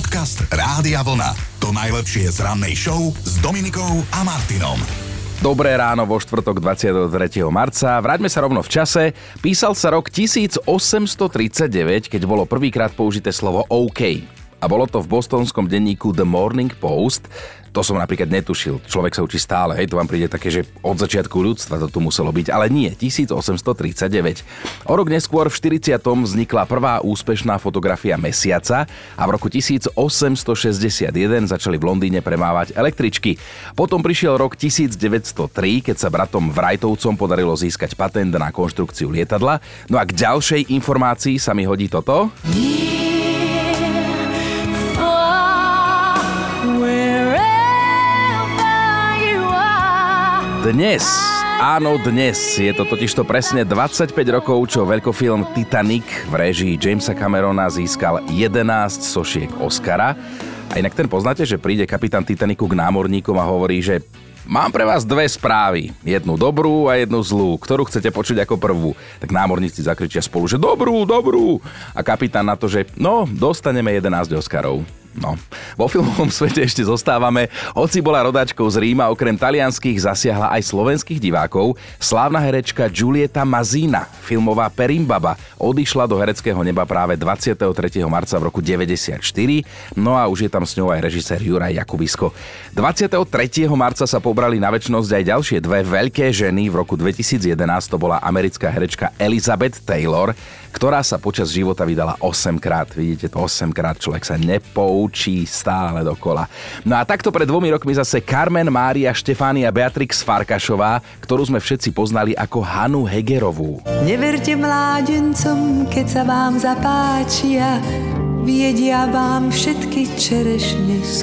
Podcast Rádia Vlna. To najlepšie z rannej show s Dominikou a Martinom. Dobré ráno vo štvrtok 23. marca. Vráťme sa rovno v čase. Písal sa rok 1839, keď bolo prvýkrát použité slovo OK. A bolo to v bostonskom denníku The Morning Post. To som napríklad netušil. Človek sa učí stále, hej, to vám príde také, že od začiatku ľudstva to tu muselo byť, ale nie, 1839. O rok neskôr v 40. vznikla prvá úspešná fotografia mesiaca a v roku 1861 začali v Londýne premávať električky. Potom prišiel rok 1903, keď sa bratom Wrightovcom podarilo získať patent na konštrukciu lietadla. No a k ďalšej informácii sa mi hodí toto. Dnes, áno dnes, je to totižto presne 25 rokov, čo veľkofilm Titanic v réžii Jamesa Camerona získal 11 sošiek Oscara. A inak ten poznáte, že príde kapitán Titanicu k námorníkom a hovorí, že Mám pre vás dve správy. Jednu dobrú a jednu zlú. Ktorú chcete počuť ako prvú? Tak námorníci zakričia spolu, že dobrú, dobrú. A kapitán na to, že no, dostaneme 11 Oscarov. No, vo filmovom svete ešte zostávame. Hoci bola rodáčkou z Ríma, okrem talianských zasiahla aj slovenských divákov. Slávna herečka Giulietta Mazina, filmová Perimbaba, odišla do hereckého neba práve 23. marca v roku 94. No a už je tam s ňou aj režisér Juraj Jakubisko. 23. marca sa pobrali na väčšnosť aj ďalšie dve veľké ženy. V roku 2011 to bola americká herečka Elizabeth Taylor, ktorá sa počas života vydala 8 krát. Vidíte to 8 krát, človek sa nepoučí stále dokola. No a takto pred dvomi rokmi zase Carmen Mária Štefánia Beatrix Farkašová, ktorú sme všetci poznali ako Hanu Hegerovú. Neverte mládencom, keď sa vám zapáčia, Viedia vám všetky čerešne z.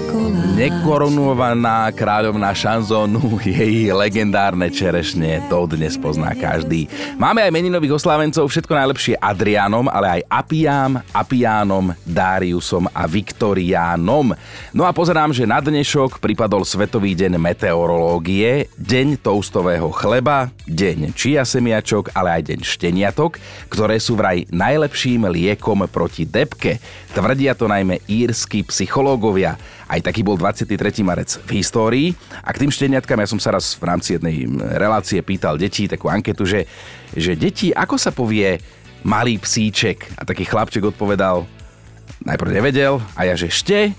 Nekorunovaná kráľovná šanzónu, jej legendárne čerešne, to dnes pozná každý. Máme aj meninových oslávencov, všetko najlepšie Adrianom, ale aj Apiám, Apiánom, Dariusom a Viktoriánom. No a pozerám, že na dnešok pripadol Svetový deň meteorológie, deň toustového chleba, deň čia semiačok, ale aj deň šteniatok, ktoré sú vraj najlepším liekom proti depke. Tvrdia to najmä írsky psychológovia. Aj taký bol 23. marec v histórii. A k tým šteniatkám ja som sa raz v rámci jednej relácie pýtal detí takú anketu, že, že deti, ako sa povie malý psíček? A taký chlapček odpovedal, najprv nevedel a ja, že šte,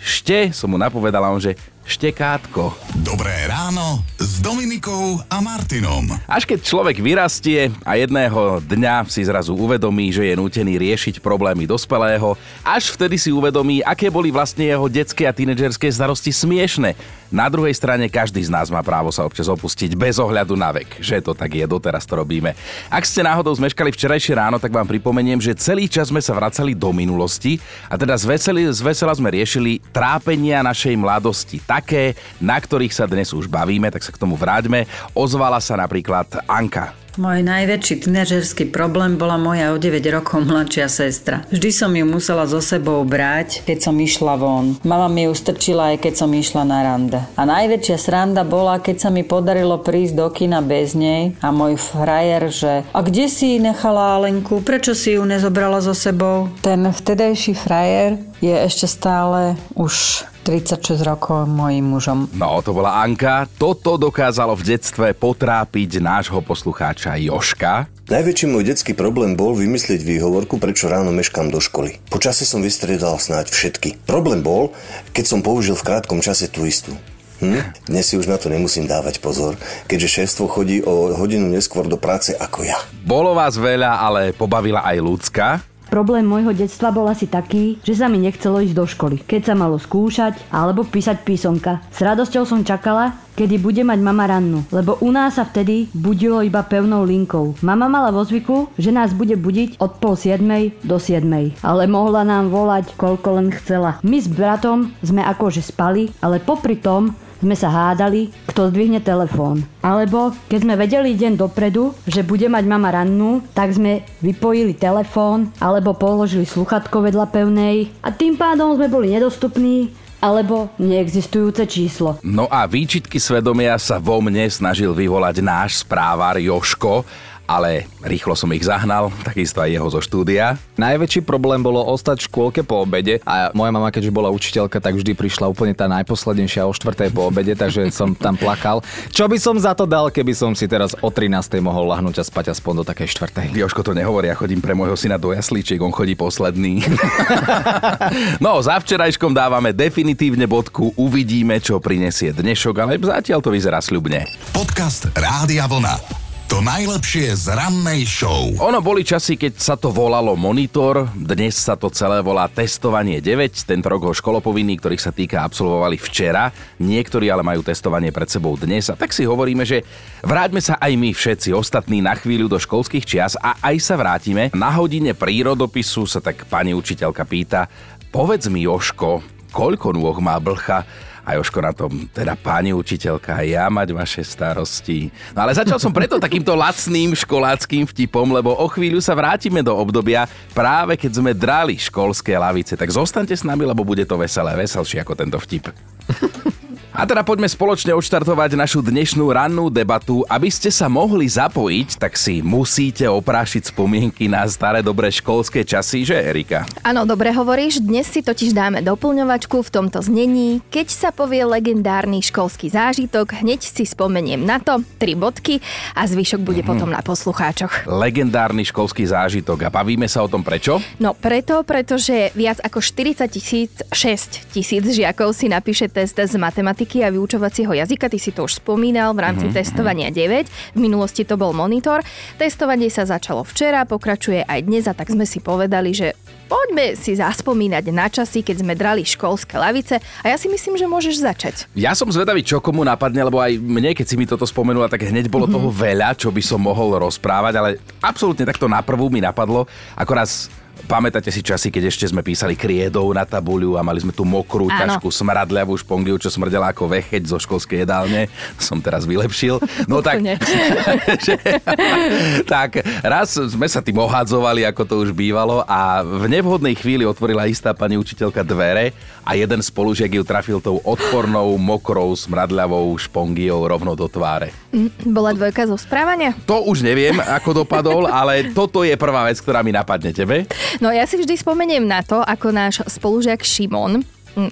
šte, som mu napovedal a on, že štekátko. Dobré ráno s Dominikou a Martinom. Až keď človek vyrastie a jedného dňa si zrazu uvedomí, že je nútený riešiť problémy dospelého, až vtedy si uvedomí, aké boli vlastne jeho detské a tínedžerské starosti smiešne. Na druhej strane každý z nás má právo sa občas opustiť bez ohľadu na vek, že to tak je, doteraz to robíme. Ak ste náhodou zmeškali včerajšie ráno, tak vám pripomeniem, že celý čas sme sa vracali do minulosti a teda z, vesela sme riešili trápenia našej mladosti také, na ktorých sa dnes už bavíme, tak sa k tomu vráťme. Ozvala sa napríklad Anka. Môj najväčší tínedžerský problém bola moja o 9 rokov mladšia sestra. Vždy som ju musela so sebou brať, keď som išla von. Mama mi ju strčila aj keď som išla na rande. A najväčšia sranda bola, keď sa mi podarilo prísť do kina bez nej a môj frajer, že a kde si nechala Alenku? Prečo si ju nezobrala so sebou? Ten vtedajší frajer je ešte stále už 36 rokov mojim mužom. No, to bola Anka. Toto dokázalo v detstve potrápiť nášho poslucháča Joška. Najväčší môj detský problém bol vymyslieť výhovorku, prečo ráno meškám do školy. Po čase som vystriedal snáď všetky. Problém bol, keď som použil v krátkom čase tú istú. Hm? Dnes si už na to nemusím dávať pozor, keďže šéfstvo chodí o hodinu neskôr do práce ako ja. Bolo vás veľa, ale pobavila aj ľudská. Problém môjho detstva bol asi taký, že sa mi nechcelo ísť do školy, keď sa malo skúšať alebo písať písomka. S radosťou som čakala, kedy bude mať mama rannu, lebo u nás sa vtedy budilo iba pevnou linkou. Mama mala vo zvyku, že nás bude budiť od pol siedmej do siedmej, ale mohla nám volať koľko len chcela. My s bratom sme akože spali, ale popri tom sme sa hádali, kto zdvihne telefón. Alebo keď sme vedeli deň dopredu, že bude mať mama rannú, tak sme vypojili telefón alebo položili sluchatko vedľa pevnej a tým pádom sme boli nedostupní alebo neexistujúce číslo. No a výčitky svedomia sa vo mne snažil vyvolať náš správar Joško ale rýchlo som ich zahnal, takisto aj jeho zo štúdia. Najväčší problém bolo ostať v škôlke po obede a moja mama, keďže bola učiteľka, tak vždy prišla úplne tá najposlednejšia o 4. po obede, takže som tam plakal. Čo by som za to dal, keby som si teraz o 13. mohol lahnúť a spať aspoň do takej 4. Joško to nehovorí, ja chodím pre môjho syna do jaslíčiek, on chodí posledný. no, za včerajškom dávame definitívne bodku, uvidíme, čo prinesie dnešok, ale zatiaľ to vyzerá sľubne. Podcast Rádia Vlna. To najlepšie z rannej show. Ono boli časy, keď sa to volalo monitor, dnes sa to celé volá testovanie 9. Tento rok ho školopovinní, ktorých sa týka, absolvovali včera. Niektorí ale majú testovanie pred sebou dnes. A tak si hovoríme, že vráťme sa aj my všetci ostatní na chvíľu do školských čias a aj sa vrátime. Na hodine prírodopisu sa tak pani učiteľka pýta, povedz mi Joško, koľko nôh má blcha? A Joško na tom, teda pani učiteľka, ja mať vaše starosti. No ale začal som preto takýmto lacným školáckým vtipom, lebo o chvíľu sa vrátime do obdobia práve keď sme drali školské lavice. Tak zostaňte s nami, lebo bude to veselé, veselšie ako tento vtip. A teda poďme spoločne odštartovať našu dnešnú rannú debatu. Aby ste sa mohli zapojiť, tak si musíte oprášiť spomienky na staré dobré školské časy, že Erika? Áno, dobre hovoríš. Dnes si totiž dáme doplňovačku v tomto znení. Keď sa povie legendárny školský zážitok, hneď si spomeniem na to, tri bodky a zvyšok bude mm-hmm. potom na poslucháčoch. Legendárny školský zážitok a bavíme sa o tom prečo? No preto, pretože viac ako 40 tisíc, 6 tisíc žiakov si napíše test z matematiky matematiky a vyučovacieho jazyka. Ty si to už spomínal v rámci mm-hmm. testovania 9. V minulosti to bol monitor. Testovanie sa začalo včera, pokračuje aj dnes a tak sme si povedali, že poďme si zaspomínať na časy, keď sme drali školské lavice a ja si myslím, že môžeš začať. Ja som zvedavý, čo komu napadne, lebo aj mne, keď si mi toto spomenula, tak hneď bolo mm-hmm. toho veľa, čo by som mohol rozprávať, ale absolútne takto na prvú mi napadlo, ako raz Pamätáte si časy, keď ešte sme písali kriedou na tabuľu a mali sme tú mokrú, Áno. ťažkú smradľavú špongiu, čo smrdela ako vecheť zo školskej jedálne. Som teraz vylepšil. No tak, že, tak raz sme sa tým ohádzovali, ako to už bývalo a v nevhodnej chvíli otvorila istá pani učiteľka dvere a jeden spolužiak ju trafil tou odpornou, mokrou, smradľavou špongiou rovno do tváre. Mm, bola dvojka zo správania? To už neviem, ako dopadol, ale toto je prvá vec, ktorá mi napadne tebe. No ja si vždy spomeniem na to, ako náš spolužiak Šimon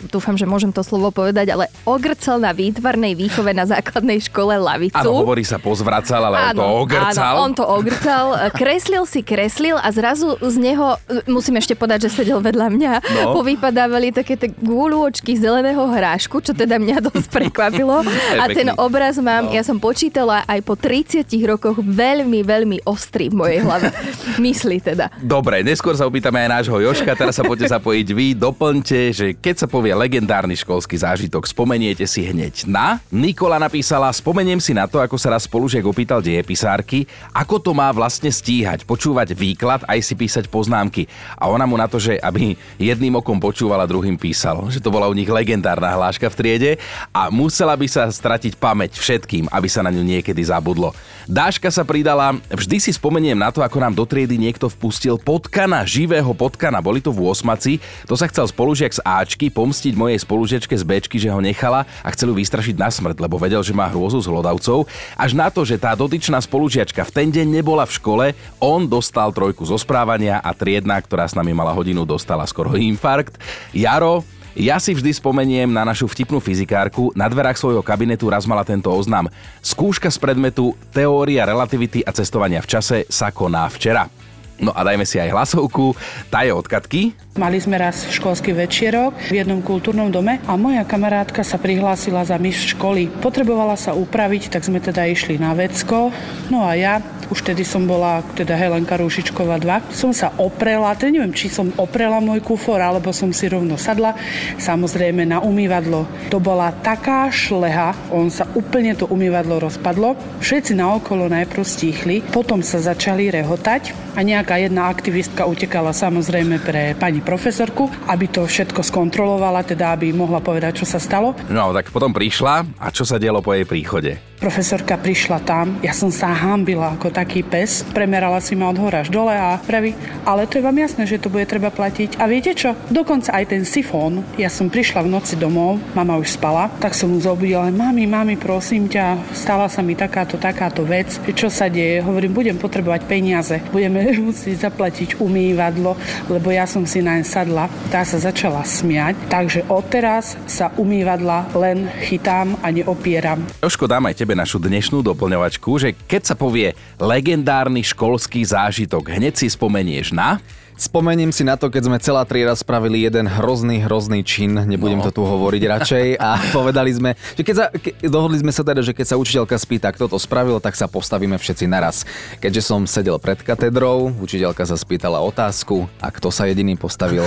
dúfam, že môžem to slovo povedať, ale ogrcal na výtvarnej výchove na základnej škole lavicu. Áno, hovorí sa pozvracal, ale áno, on to ogrcal. Áno, on to ogrcal, kreslil si, kreslil a zrazu z neho, musím ešte podať, že sedel vedľa mňa, no. povypadávali také tie gulôčky zeleného hrášku, čo teda mňa dosť prekvapilo. a ten obraz mám, no. ja som počítala aj po 30 rokoch veľmi, veľmi ostrý v mojej hlave. Mysli teda. Dobre, neskôr sa opýtame aj nášho Joška, teraz sa poďte zapojiť vy, doplňte, že keď sa povie legendárny školský zážitok, spomeniete si hneď na. Nikola napísala, spomeniem si na to, ako sa raz spolužiek opýtal dejepisárky, ako to má vlastne stíhať, počúvať výklad, aj si písať poznámky. A ona mu na to, že aby jedným okom počúvala, druhým písal. Že to bola u nich legendárna hláška v triede a musela by sa stratiť pamäť všetkým, aby sa na ňu niekedy zabudlo. Dáška sa pridala, vždy si spomeniem na to, ako nám do triedy niekto vpustil potkana, živého potkana. Boli to v 8. To sa chcel spolužiak z Ačky, pomstiť mojej spolužiečke z Bčky, že ho nechala a chcel ju vystrašiť na smrť, lebo vedel, že má hrôzu z hlodavcov. Až na to, že tá dotyčná spolužiačka v ten deň nebola v škole, on dostal trojku zo správania a triedna, ktorá s nami mala hodinu, dostala skoro infarkt. Jaro, ja si vždy spomeniem na našu vtipnú fyzikárku. Na dverách svojho kabinetu raz mala tento oznam. Skúška z predmetu Teória relativity a cestovania v čase sa koná včera. No a dajme si aj hlasovku. Tá je od Katky. Mali sme raz školský večierok v jednom kultúrnom dome a moja kamarátka sa prihlásila za mis školy. Potrebovala sa upraviť, tak sme teda išli na vecko. No a ja, už tedy som bola, teda Helenka Rúšičková 2, som sa oprela, teda neviem, či som oprela môj kufor, alebo som si rovno sadla, samozrejme na umývadlo. To bola taká šleha, on sa úplne to umývadlo rozpadlo. Všetci naokolo najprv stíchli, potom sa začali rehotať a nejaká jedna aktivistka utekala samozrejme pre pani profesorku, aby to všetko skontrolovala, teda aby mohla povedať, čo sa stalo. No, tak potom prišla a čo sa dialo po jej príchode? Profesorka prišla tam, ja som sa hambila ako taký pes, premerala si ma od hora až dole a praví, ale to je vám jasné, že to bude treba platiť. A viete čo? Dokonca aj ten sifón, ja som prišla v noci domov, mama už spala, tak som mu zobudila, mami, mami, prosím ťa, stala sa mi takáto, takáto vec, čo sa deje? Hovorím, budem potrebovať peniaze, budeme musieť zaplatiť umývadlo, lebo ja som si naň sadla. Tá sa začala smiať, takže odteraz sa umývadla len chytám a neopieram. Joško, dám našu dnešnú doplňovačku, že keď sa povie legendárny školský zážitok, hneď si spomenieš na... Spomením si na to, keď sme celá trieda spravili jeden hrozný, hrozný čin, nebudem no. to tu hovoriť radšej, a povedali sme, že keď sa, ke, dohodli sme sa teda, že keď sa učiteľka spýta, kto to spravil, tak sa postavíme všetci naraz. Keďže som sedel pred katedrou, učiteľka sa spýtala otázku, a kto sa jediný postavil.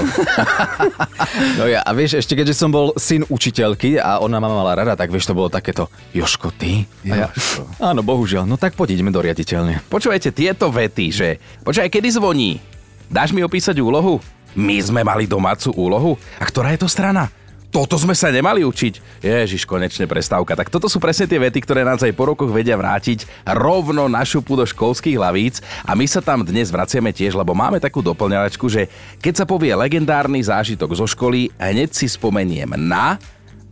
no ja, a vieš, ešte keďže som bol syn učiteľky a ona ma mala rada, tak vieš, to bolo takéto, Joško, ty? A ja, áno, bohužiaľ, no tak poď, ideme do riaditeľne. Počúvajte tieto vety, že počkaj, kedy zvoní? Dáš mi opísať úlohu? My sme mali domácu úlohu? A ktorá je to strana? Toto sme sa nemali učiť. Ježiš, konečne prestávka. Tak toto sú presne tie vety, ktoré nás aj po rokoch vedia vrátiť rovno na šupu do školských hlavíc. A my sa tam dnes vraciame tiež, lebo máme takú doplňovačku, že keď sa povie legendárny zážitok zo školy, hneď si spomeniem na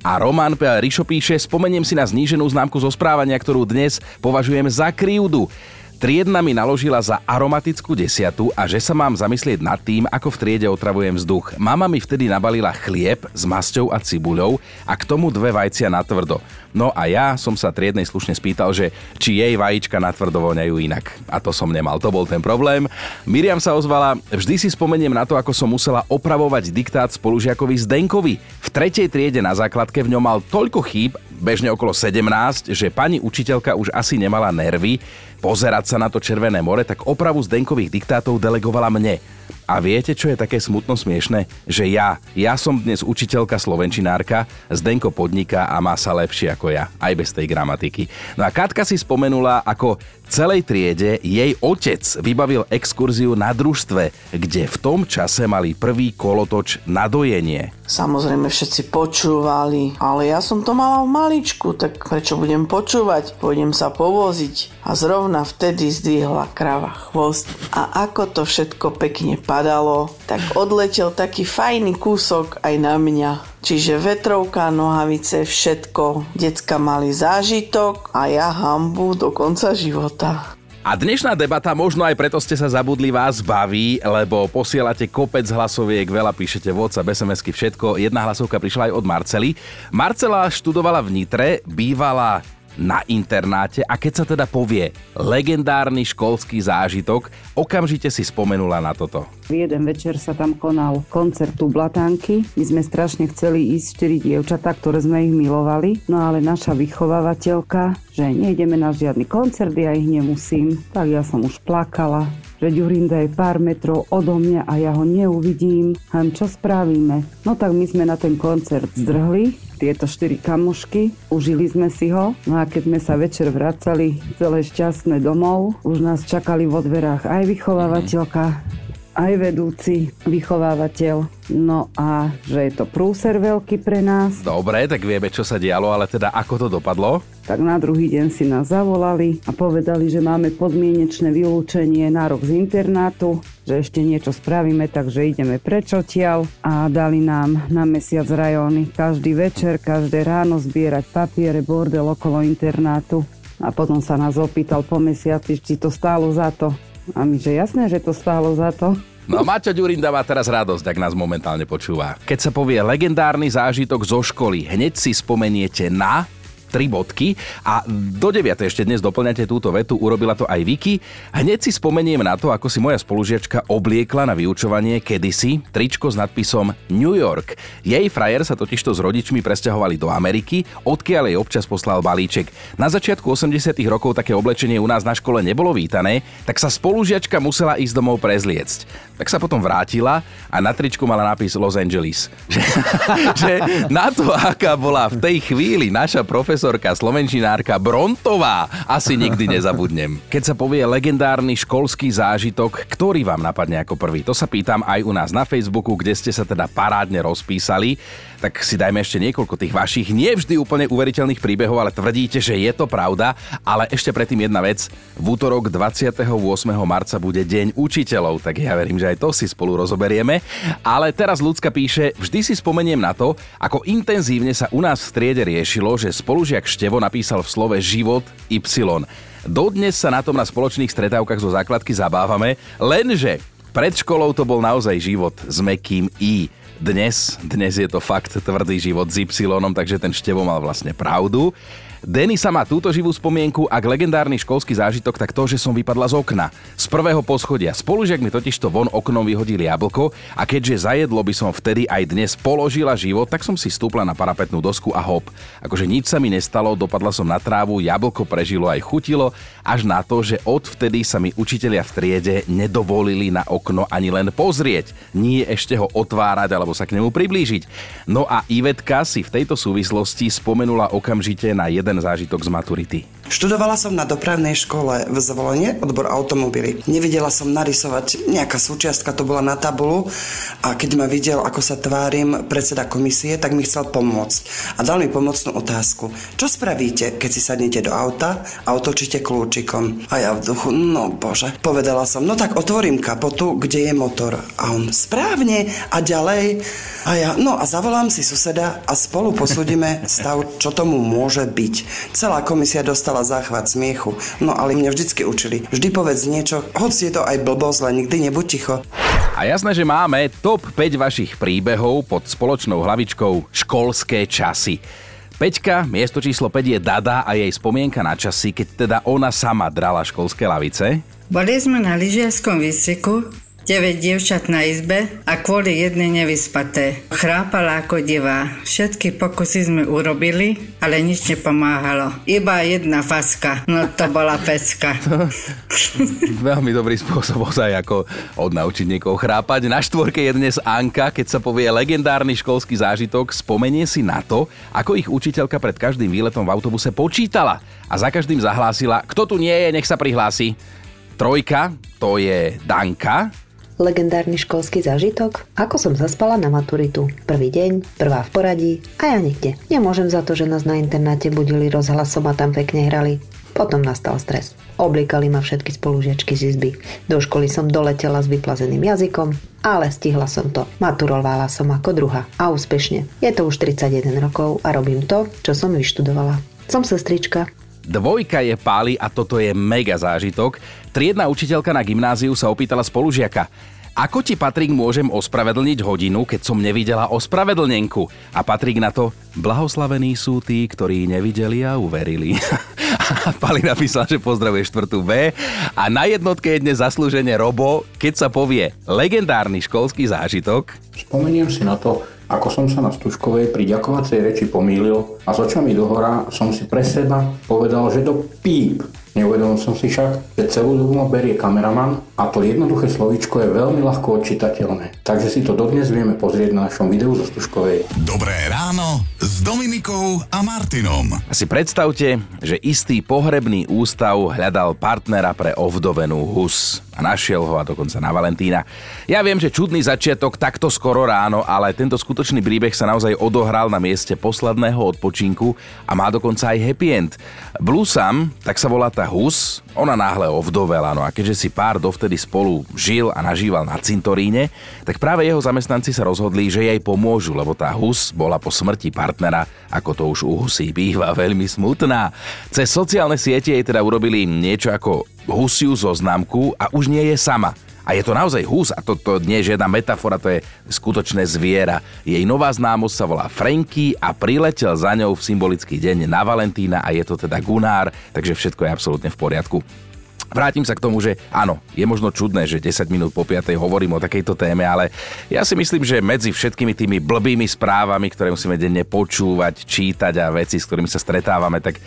a Roman Rišo píše, spomeniem si na zníženú známku zo správania, ktorú dnes považujem za krivdu. Triedna mi naložila za aromatickú desiatu a že sa mám zamyslieť nad tým, ako v triede otravujem vzduch. Mama mi vtedy nabalila chlieb s masťou a cibuľou a k tomu dve vajcia na tvrdo. No a ja som sa triednej slušne spýtal, že či jej vajíčka na tvrdo voňajú inak. A to som nemal, to bol ten problém. Miriam sa ozvala, vždy si spomeniem na to, ako som musela opravovať diktát spolužiakovi Zdenkovi. V tretej triede na základke v ňom mal toľko chýb, bežne okolo 17, že pani učiteľka už asi nemala nervy pozerať sa na to Červené more, tak opravu Zdenkových diktátov delegovala mne. A viete, čo je také smutno smiešne? Že ja, ja som dnes učiteľka slovenčinárka, Zdenko podniká a má sa lepšie ako ja, aj bez tej gramatiky. No a Katka si spomenula, ako celej triede jej otec vybavil exkurziu na družstve, kde v tom čase mali prvý kolotoč na dojenie. Samozrejme všetci počúvali, ale ja som to mala v maličku, tak prečo budem počúvať? Pôjdem sa povoziť. A zrovna vtedy zdvihla krava chvost. A ako to všetko pekne padalo, tak odletel taký fajný kúsok aj na mňa. Čiže vetrovka, nohavice, všetko. Decka mali zážitok a ja hambu do konca života. A dnešná debata, možno aj preto ste sa zabudli, vás baví, lebo posielate kopec hlasoviek, veľa píšete WhatsApp, sms všetko. Jedna hlasovka prišla aj od Marcely. Marcela študovala v Nitre, bývala na internáte a keď sa teda povie legendárny školský zážitok, okamžite si spomenula na toto. Jeden večer sa tam konal koncert tu Blatánky. My sme strašne chceli ísť štyri dievčatá, ktoré sme ich milovali, no ale naša vychovávateľka, že nejdeme na žiadny koncert, ja ich nemusím, tak ja som už plakala, že Ďurinda je pár metrov odo mňa a ja ho neuvidím. Hm, čo spravíme? No tak my sme na ten koncert zdrhli, tieto štyri kamošky, užili sme si ho. No a keď sme sa večer vracali celé šťastné domov, už nás čakali vo dverách aj vychovávateľka, aj vedúci vychovávateľ. No a že je to prúser veľký pre nás. Dobre, tak vieme, čo sa dialo, ale teda ako to dopadlo? Tak na druhý deň si nás zavolali a povedali, že máme podmienečné vylúčenie na rok z internátu, že ešte niečo spravíme, takže ideme preč odtiaľ a dali nám na mesiac rajóny každý večer, každé ráno zbierať papiere, bordel okolo internátu. A potom sa nás opýtal po mesiaci, či to stálo za to. A my, že jasné, že to stálo za to. No Maťo Ďurinda má teraz radosť, ak nás momentálne počúva. Keď sa povie legendárny zážitok zo školy, hneď si spomeniete na tri bodky a do 9. ešte dnes doplňate túto vetu, urobila to aj Vicky. Hneď si spomeniem na to, ako si moja spolužiačka obliekla na vyučovanie kedysi tričko s nadpisom New York. Jej frajer sa totižto s rodičmi presťahovali do Ameriky, odkiaľ jej občas poslal balíček. Na začiatku 80 rokov také oblečenie u nás na škole nebolo vítané, tak sa spolužiačka musela ísť domov prezliecť. Tak sa potom vrátila a na tričku mala nápis Los Angeles. že, že na to, aká bola v tej chvíli naša profesor profesorka, slovenčinárka Brontová. Asi nikdy nezabudnem. Keď sa povie legendárny školský zážitok, ktorý vám napadne ako prvý? To sa pýtam aj u nás na Facebooku, kde ste sa teda parádne rozpísali. Tak si dajme ešte niekoľko tých vašich, nie vždy úplne uveriteľných príbehov, ale tvrdíte, že je to pravda. Ale ešte predtým jedna vec. V útorok 28. marca bude Deň učiteľov, tak ja verím, že aj to si spolu rozoberieme. Ale teraz ľudská píše, vždy si spomeniem na to, ako intenzívne sa u nás v striede riešilo, že spolužiak Števo napísal v slove život Y. Dodnes sa na tom na spoločných stretávkach zo základky zabávame, lenže pred školou to bol naozaj život s mekým I. Dnes, dnes je to fakt tvrdý život s Y, takže ten Števo mal vlastne pravdu. Denisa má túto živú spomienku a k legendárny školský zážitok tak to, že som vypadla z okna. Z prvého poschodia. Spolužiak mi totiž to von oknom vyhodil jablko a keďže zajedlo by som vtedy aj dnes položila život, tak som si stúpla na parapetnú dosku a hop. Akože nič sa mi nestalo, dopadla som na trávu, jablko prežilo aj chutilo, až na to, že odvtedy sa mi učitelia v triede nedovolili na okno ani len pozrieť, nie ešte ho otvárať alebo sa k nemu priblížiť. No a Ivetka si v tejto súvislosti spomenula okamžite na jeden zážitok z maturity? Študovala som na dopravnej škole v Zvolenie, odbor automobily. Nevidela som narysovať nejaká súčiastka, to bola na tabulu a keď ma videl, ako sa tvárim predseda komisie, tak mi chcel pomôcť. A dal mi pomocnú otázku. Čo spravíte, keď si sadnete do auta a otočíte kľúčikom? A ja v duchu, no bože. Povedala som, no tak otvorím kapotu, kde je motor. A on, správne a ďalej. A ja, no a zavolám si suseda a spolu posúdime stav, čo tomu môže byť. Celá komisia dostala dostala záchvat smiechu. No ale mňa vždycky učili. Vždy povedz niečo, hoci je to aj blbosť, len nikdy nebuď ticho. A jasné, že máme top 5 vašich príbehov pod spoločnou hlavičkou Školské časy. Peťka, miesto číslo 5 je Dada a jej spomienka na časy, keď teda ona sama drala školské lavice. Boli sme na lyžiarskom výseku 9 dievčat na izbe a kvôli jednej nevyspaté. Chrápala ako divá. Všetky pokusy sme urobili, ale nič nepomáhalo. Iba jedna faska. No to bola pecka. Veľmi dobrý spôsob ozaj ako odnaučiť niekoho chrápať. Na štvorke je dnes Anka, keď sa povie legendárny školský zážitok, spomenie si na to, ako ich učiteľka pred každým výletom v autobuse počítala a za každým zahlásila, kto tu nie je, nech sa prihlási. Trojka, to je Danka, legendárny školský zážitok? Ako som zaspala na maturitu. Prvý deň, prvá v poradí a ja nikde. Nemôžem za to, že nás na internáte budili rozhlasom a tam pekne hrali. Potom nastal stres. Oblikali ma všetky spolužiačky z izby. Do školy som doletela s vyplazeným jazykom, ale stihla som to. Maturovala som ako druha a úspešne. Je to už 31 rokov a robím to, čo som vyštudovala. Som sestrička, Dvojka je páli a toto je mega zážitok. Triedna učiteľka na gymnáziu sa opýtala spolužiaka. Ako ti, Patrik, môžem ospravedlniť hodinu, keď som nevidela ospravedlnenku? A Patrik na to, blahoslavení sú tí, ktorí nevideli a uverili. a Pali napísal, že pozdravuje štvrtú B. A na jednotke je dnes zaslúženie Robo, keď sa povie legendárny školský zážitok. Spomeniem si na to, ako som sa na Stužkovej pri ďakovacej reči pomýlil a s očami dohora som si pre seba povedal, že do píp. Neuvedomil som si však, že celú dobu ma berie kameraman a to jednoduché slovíčko je veľmi ľahko odčitateľné. Takže si to dodnes vieme pozrieť na našom videu zo Stužkovej. Dobré ráno s Dominikou a Martinom. Si predstavte, že istý pohrebný ústav hľadal partnera pre ovdovenú hus a našiel ho a dokonca na Valentína. Ja viem, že čudný začiatok takto skoro ráno, ale tento skutočný príbeh sa naozaj odohral na mieste posledného odpočinku a má dokonca aj happy end. Blusam, tak sa volá tá hus, ona náhle ovdovela, no a keďže si pár dovtedy spolu žil a nažíval na cintoríne, tak práve jeho zamestnanci sa rozhodli, že jej pomôžu, lebo tá hus bola po smrti partnera, ako to už u husí býva, veľmi smutná. Cez sociálne siete jej teda urobili niečo ako husiu zoznamku a už nie je sama. A je to naozaj hus a to, to nie je žiadna metafora, to je skutočné zviera. Jej nová známosť sa volá Franky a priletel za ňou v symbolický deň na Valentína a je to teda Gunár, takže všetko je absolútne v poriadku. Vrátim sa k tomu, že áno, je možno čudné, že 10 minút po 5. hovorím o takejto téme, ale ja si myslím, že medzi všetkými tými blbými správami, ktoré musíme denne počúvať, čítať a veci, s ktorými sa stretávame, tak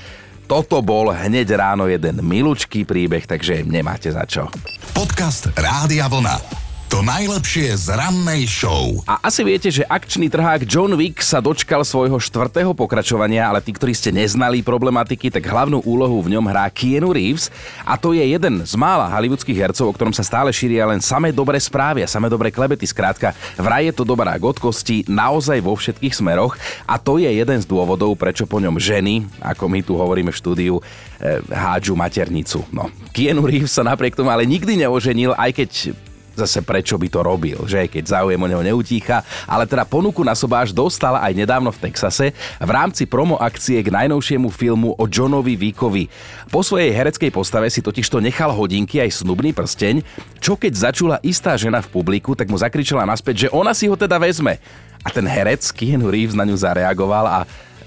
toto bol hneď ráno jeden milučký príbeh, takže nemáte za čo. Podcast Rádia Vlna. To najlepšie z rannej show. A asi viete, že akčný trhák John Wick sa dočkal svojho štvrtého pokračovania, ale tí, ktorí ste neznali problematiky, tak hlavnú úlohu v ňom hrá Keanu Reeves a to je jeden z mála hollywoodských hercov, o ktorom sa stále šíria len samé dobré správy a samé dobré klebety. Skrátka, vraj je to dobrá od kosti naozaj vo všetkých smeroch a to je jeden z dôvodov, prečo po ňom ženy, ako my tu hovoríme v štúdiu, eh, hádžu maternicu. No, Keanu Reeves sa napriek tomu ale nikdy neoženil, aj keď zase prečo by to robil, že keď záujem o neho neutícha, ale teda ponuku na sobáš dostal aj nedávno v Texase v rámci promo akcie k najnovšiemu filmu o Johnovi Vickovi. Po svojej hereckej postave si totižto nechal hodinky aj snubný prsteň, čo keď začula istá žena v publiku, tak mu zakričala naspäť, že ona si ho teda vezme. A ten herec Keanu Reeves na ňu zareagoval a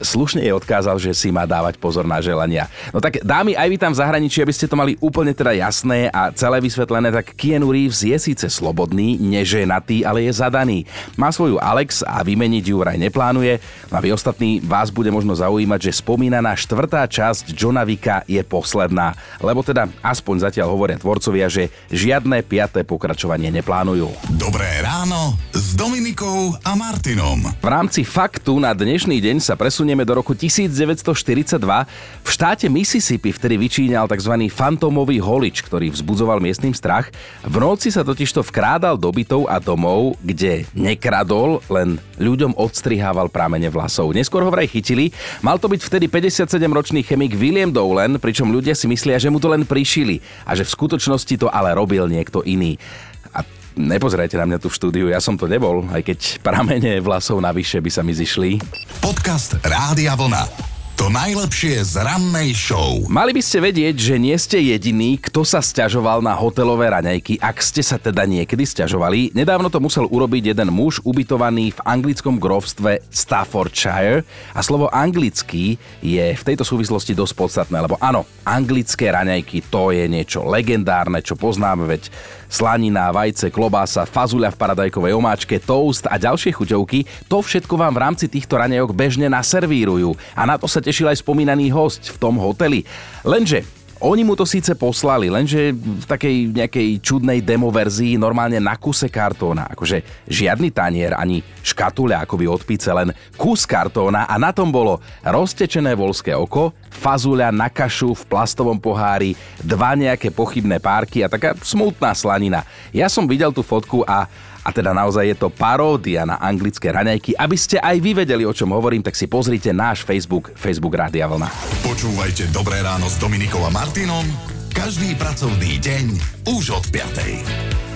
slušne jej odkázal, že si má dávať pozor na želania. No tak dámy, aj vy tam v zahraničí, aby ste to mali úplne teda jasné a celé vysvetlené, tak Keanu Reeves je síce slobodný, neženatý, ale je zadaný. Má svoju Alex a vymeniť ju vraj neplánuje. No a vy ostatní vás bude možno zaujímať, že spomínaná štvrtá časť Johna Vicka je posledná, lebo teda aspoň zatiaľ hovoria tvorcovia, že žiadne piaté pokračovanie neplánujú. Dobré ráno s Dominikou a Martinom. V rámci faktu na dnešný deň sa presunie presunieme do roku 1942. V štáte Mississippi vtedy vyčíňal tzv. fantómový holič, ktorý vzbudzoval miestnym strach. V noci sa totižto vkrádal do bytov a domov, kde nekradol, len ľuďom odstrihával prámene vlasov. Neskôr ho vraj chytili. Mal to byť vtedy 57-ročný chemik William Dolan, pričom ľudia si myslia, že mu to len prišili a že v skutočnosti to ale robil niekto iný. A nepozerajte na mňa tu v štúdiu, ja som to nebol, aj keď pramene vlasov navyše by sa mi zišli. Podcast Rádia Vlna. To najlepšie z rannej show. Mali by ste vedieť, že nie ste jediný, kto sa stiažoval na hotelové raňajky, ak ste sa teda niekedy stiažovali. Nedávno to musel urobiť jeden muž ubytovaný v anglickom grovstve Staffordshire a slovo anglický je v tejto súvislosti dosť podstatné, lebo áno, anglické raňajky to je niečo legendárne, čo poznáme, veď slanina, vajce, klobása, fazuľa v paradajkovej omáčke, toast a ďalšie chuťovky, to všetko vám v rámci týchto raňajok bežne naservírujú a na to sa tešil aj spomínaný host v tom hoteli. Lenže oni mu to síce poslali, lenže v takej nejakej čudnej demo verzii normálne na kuse kartóna. Akože žiadny tanier ani škatuľa akoby od pice, len kus kartóna a na tom bolo roztečené volské oko, fazuľa na kašu v plastovom pohári, dva nejaké pochybné párky a taká smutná slanina. Ja som videl tú fotku a a teda naozaj je to paródia na anglické raňajky. Aby ste aj vy vedeli, o čom hovorím, tak si pozrite náš Facebook, Facebook Rádia Vlna. Počúvajte Dobré ráno s Dominikom a Martinom každý pracovný deň už od 5.